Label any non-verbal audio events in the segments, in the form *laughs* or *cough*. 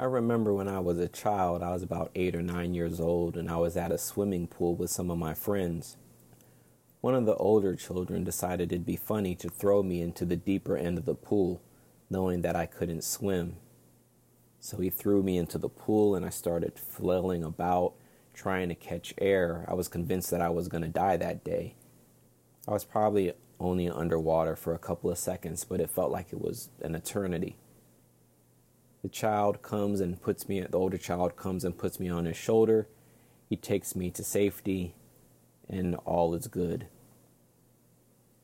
I remember when I was a child, I was about eight or nine years old, and I was at a swimming pool with some of my friends. One of the older children decided it'd be funny to throw me into the deeper end of the pool, knowing that I couldn't swim. So he threw me into the pool, and I started flailing about, trying to catch air. I was convinced that I was going to die that day. I was probably only underwater for a couple of seconds, but it felt like it was an eternity. The child comes and puts me, at the older child comes and puts me on his shoulder. He takes me to safety, and all is good.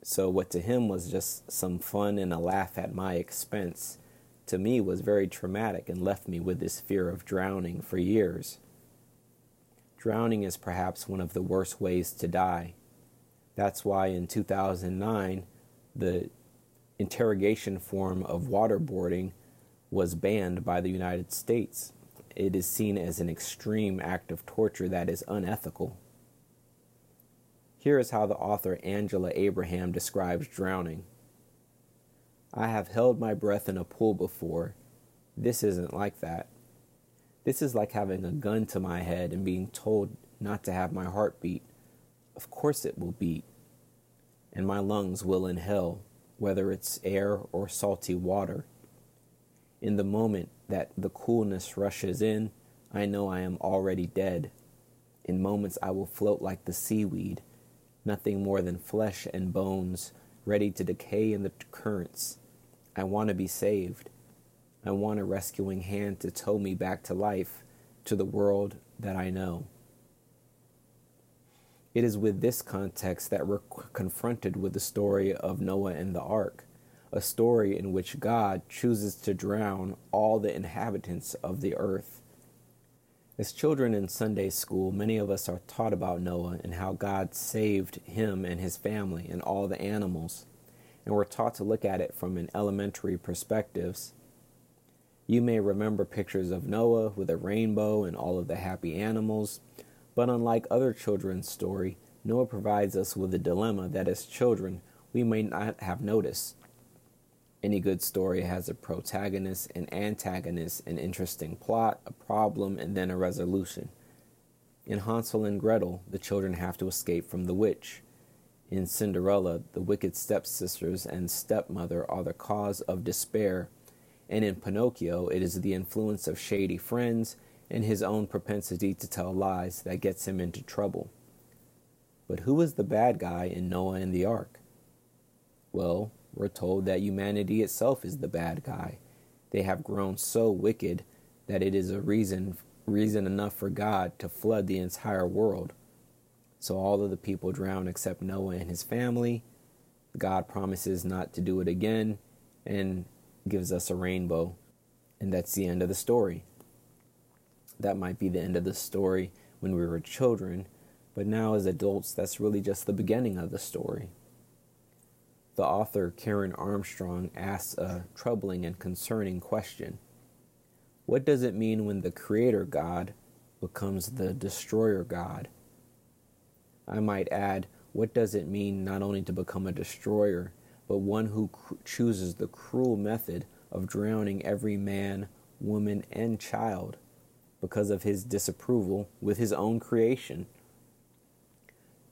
So, what to him was just some fun and a laugh at my expense, to me was very traumatic and left me with this fear of drowning for years. Drowning is perhaps one of the worst ways to die. That's why in 2009, the interrogation form of waterboarding was banned by the United States. It is seen as an extreme act of torture that is unethical. Here is how the author Angela Abraham describes drowning. I have held my breath in a pool before. This isn't like that. This is like having a gun to my head and being told not to have my heart beat. Of course it will beat. And my lungs will inhale, whether it's air or salty water. In the moment that the coolness rushes in, I know I am already dead. In moments I will float like the seaweed, nothing more than flesh and bones, ready to decay in the currents. I want to be saved. I want a rescuing hand to tow me back to life, to the world that I know. It is with this context that we're confronted with the story of Noah and the ark a story in which God chooses to drown all the inhabitants of the earth. As children in Sunday school, many of us are taught about Noah and how God saved him and his family and all the animals, and we're taught to look at it from an elementary perspectives. You may remember pictures of Noah with a rainbow and all of the happy animals, but unlike other children's story, Noah provides us with a dilemma that as children we may not have noticed. Any good story has a protagonist, an antagonist, an interesting plot, a problem, and then a resolution. In Hansel and Gretel, the children have to escape from the witch. In Cinderella, the wicked stepsisters and stepmother are the cause of despair. And in Pinocchio, it is the influence of shady friends and his own propensity to tell lies that gets him into trouble. But who is the bad guy in Noah and the Ark? Well, we're told that humanity itself is the bad guy. They have grown so wicked that it is a reason reason enough for God to flood the entire world. So all of the people drown except Noah and his family. God promises not to do it again and gives us a rainbow. And that's the end of the story. That might be the end of the story when we were children, but now as adults, that's really just the beginning of the story. The author, Karen Armstrong, asks a troubling and concerning question What does it mean when the Creator God becomes the Destroyer God? I might add, what does it mean not only to become a destroyer, but one who cr- chooses the cruel method of drowning every man, woman, and child because of his disapproval with his own creation?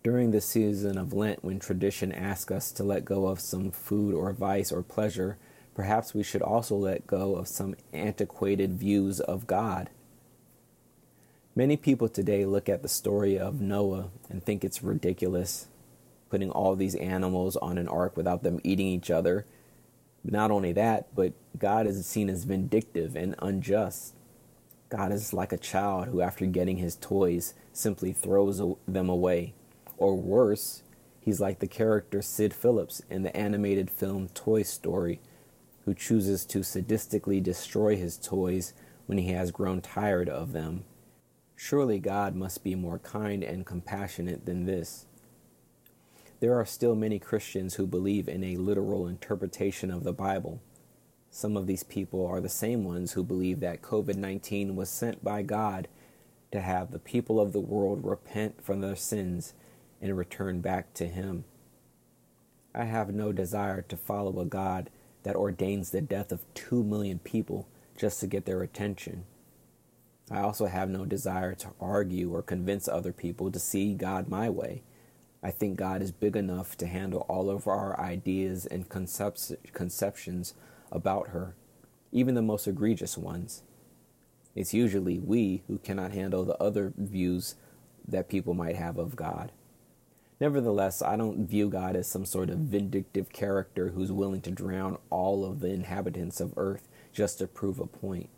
During the season of Lent, when tradition asks us to let go of some food or vice or pleasure, perhaps we should also let go of some antiquated views of God. Many people today look at the story of Noah and think it's ridiculous, putting all these animals on an ark without them eating each other. Not only that, but God is seen as vindictive and unjust. God is like a child who, after getting his toys, simply throws them away. Or worse, he's like the character Sid Phillips in the animated film Toy Story, who chooses to sadistically destroy his toys when he has grown tired of them. Surely God must be more kind and compassionate than this. There are still many Christians who believe in a literal interpretation of the Bible. Some of these people are the same ones who believe that COVID 19 was sent by God to have the people of the world repent from their sins and return back to Him. I have no desire to follow a God that ordains the death of two million people just to get their attention. I also have no desire to argue or convince other people to see God my way. I think God is big enough to handle all of our ideas and conceptions about her, even the most egregious ones. It's usually we who cannot handle the other views that people might have of God. Nevertheless, I don't view God as some sort of vindictive character who's willing to drown all of the inhabitants of earth just to prove a point.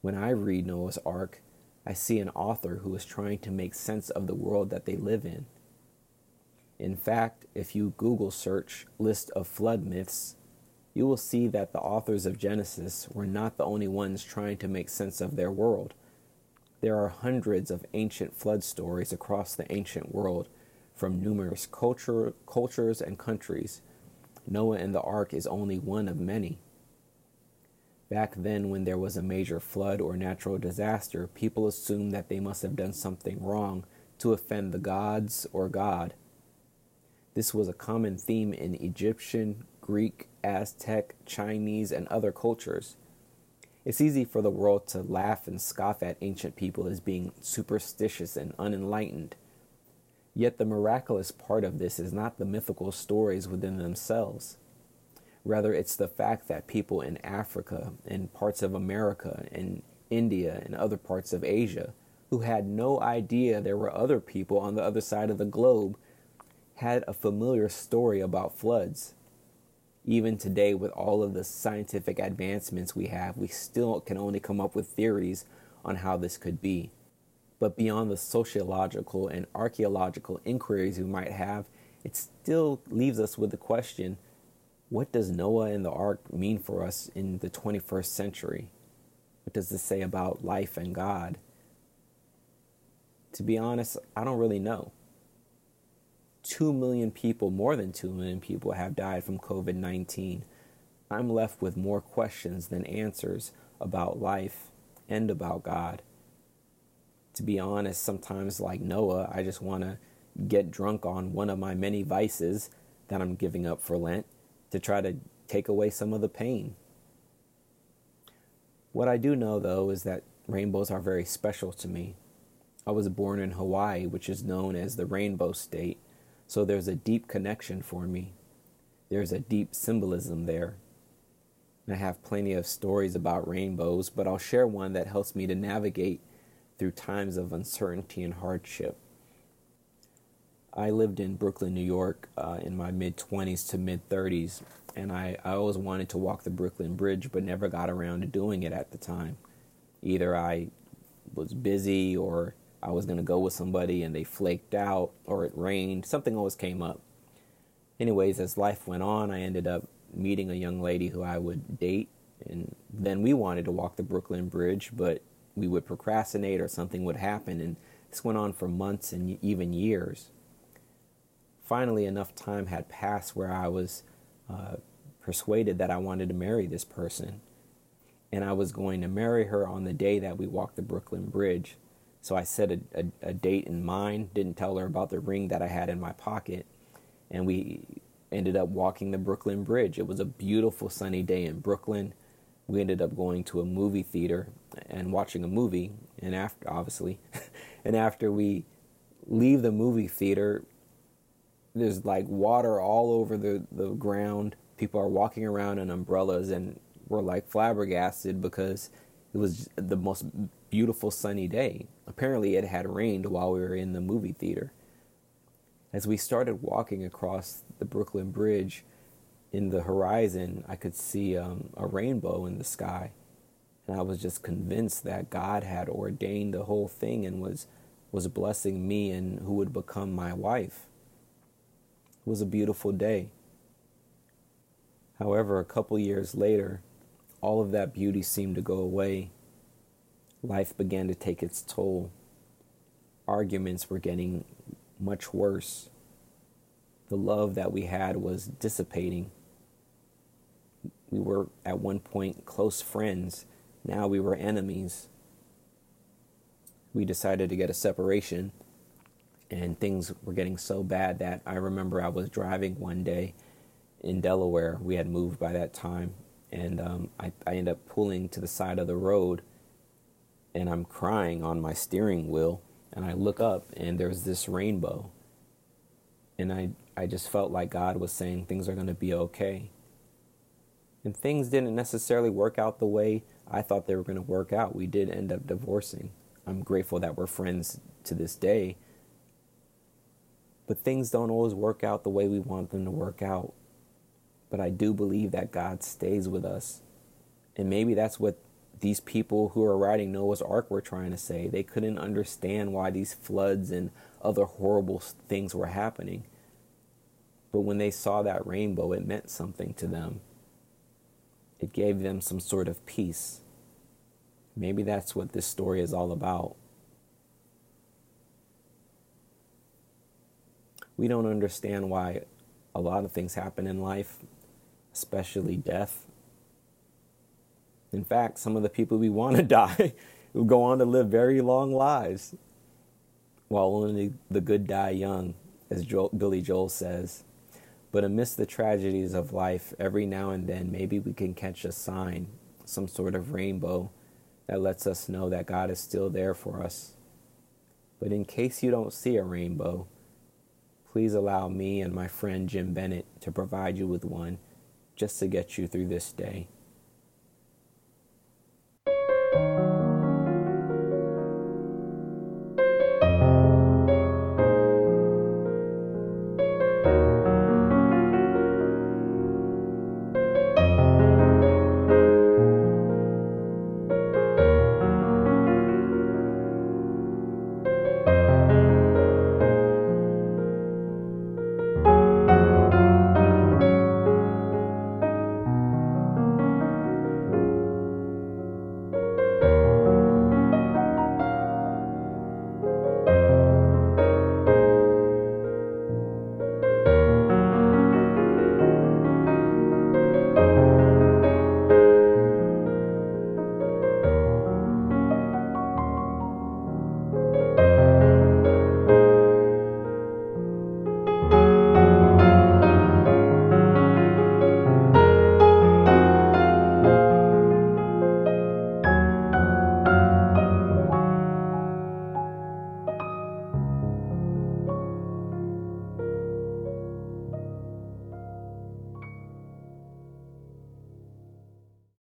When I read Noah's Ark, I see an author who is trying to make sense of the world that they live in. In fact, if you Google search list of flood myths, you will see that the authors of Genesis were not the only ones trying to make sense of their world. There are hundreds of ancient flood stories across the ancient world from numerous culture, cultures and countries. Noah and the ark is only one of many. Back then, when there was a major flood or natural disaster, people assumed that they must have done something wrong to offend the gods or God. This was a common theme in Egyptian, Greek, Aztec, Chinese, and other cultures. It's easy for the world to laugh and scoff at ancient people as being superstitious and unenlightened. Yet the miraculous part of this is not the mythical stories within themselves. Rather, it's the fact that people in Africa and parts of America and India and other parts of Asia who had no idea there were other people on the other side of the globe had a familiar story about floods. Even today, with all of the scientific advancements we have, we still can only come up with theories on how this could be. But beyond the sociological and archaeological inquiries we might have, it still leaves us with the question what does Noah and the ark mean for us in the 21st century? What does this say about life and God? To be honest, I don't really know. 2 million people, more than 2 million people, have died from COVID 19. I'm left with more questions than answers about life and about God. To be honest, sometimes, like Noah, I just want to get drunk on one of my many vices that I'm giving up for Lent to try to take away some of the pain. What I do know, though, is that rainbows are very special to me. I was born in Hawaii, which is known as the Rainbow State, so there's a deep connection for me. There's a deep symbolism there. I have plenty of stories about rainbows, but I'll share one that helps me to navigate through times of uncertainty and hardship. I lived in Brooklyn, New York uh, in my mid 20s to mid 30s, and I, I always wanted to walk the Brooklyn Bridge, but never got around to doing it at the time. Either I was busy or I was going to go with somebody and they flaked out or it rained. Something always came up. Anyways, as life went on, I ended up meeting a young lady who I would date. And then we wanted to walk the Brooklyn Bridge, but we would procrastinate or something would happen. And this went on for months and even years finally enough time had passed where I was uh, persuaded that I wanted to marry this person. And I was going to marry her on the day that we walked the Brooklyn Bridge. So I set a, a, a date in mind, didn't tell her about the ring that I had in my pocket. And we ended up walking the Brooklyn Bridge. It was a beautiful sunny day in Brooklyn. We ended up going to a movie theater and watching a movie. And after, obviously, *laughs* and after we leave the movie theater, there's like water all over the, the ground. People are walking around in umbrellas and we're like flabbergasted because it was the most beautiful sunny day. Apparently, it had rained while we were in the movie theater. As we started walking across the Brooklyn Bridge, in the horizon, I could see um, a rainbow in the sky. And I was just convinced that God had ordained the whole thing and was, was blessing me and who would become my wife It was a beautiful day. However, a couple years later, all of that beauty seemed to go away. Life began to take its toll. Arguments were getting much worse. The love that we had was dissipating. We were at one point close friends. Now we were enemies. We decided to get a separation and things were getting so bad that I remember I was driving one day in Delaware. We had moved by that time, and um, I, I ended up pulling to the side of the road and I'm crying on my steering wheel and I look up and there's this rainbow. And I, I just felt like God was saying things are going to be okay. And things didn't necessarily work out the way I thought they were going to work out. We did end up divorcing. I'm grateful that we're friends to this day. But things don't always work out the way we want them to work out. But I do believe that God stays with us. And maybe that's what these people who are writing Noah's Ark were trying to say. They couldn't understand why these floods and other horrible things were happening. But when they saw that rainbow, it meant something to them. It gave them some sort of peace. Maybe that's what this story is all about. We don't understand why a lot of things happen in life, especially death. In fact, some of the people we want to *laughs* die will go on to live very long lives, while only the good die young, as Joel, Billy Joel says. But amidst the tragedies of life, every now and then, maybe we can catch a sign, some sort of rainbow that lets us know that God is still there for us. But in case you don't see a rainbow, please allow me and my friend Jim Bennett to provide you with one just to get you through this day.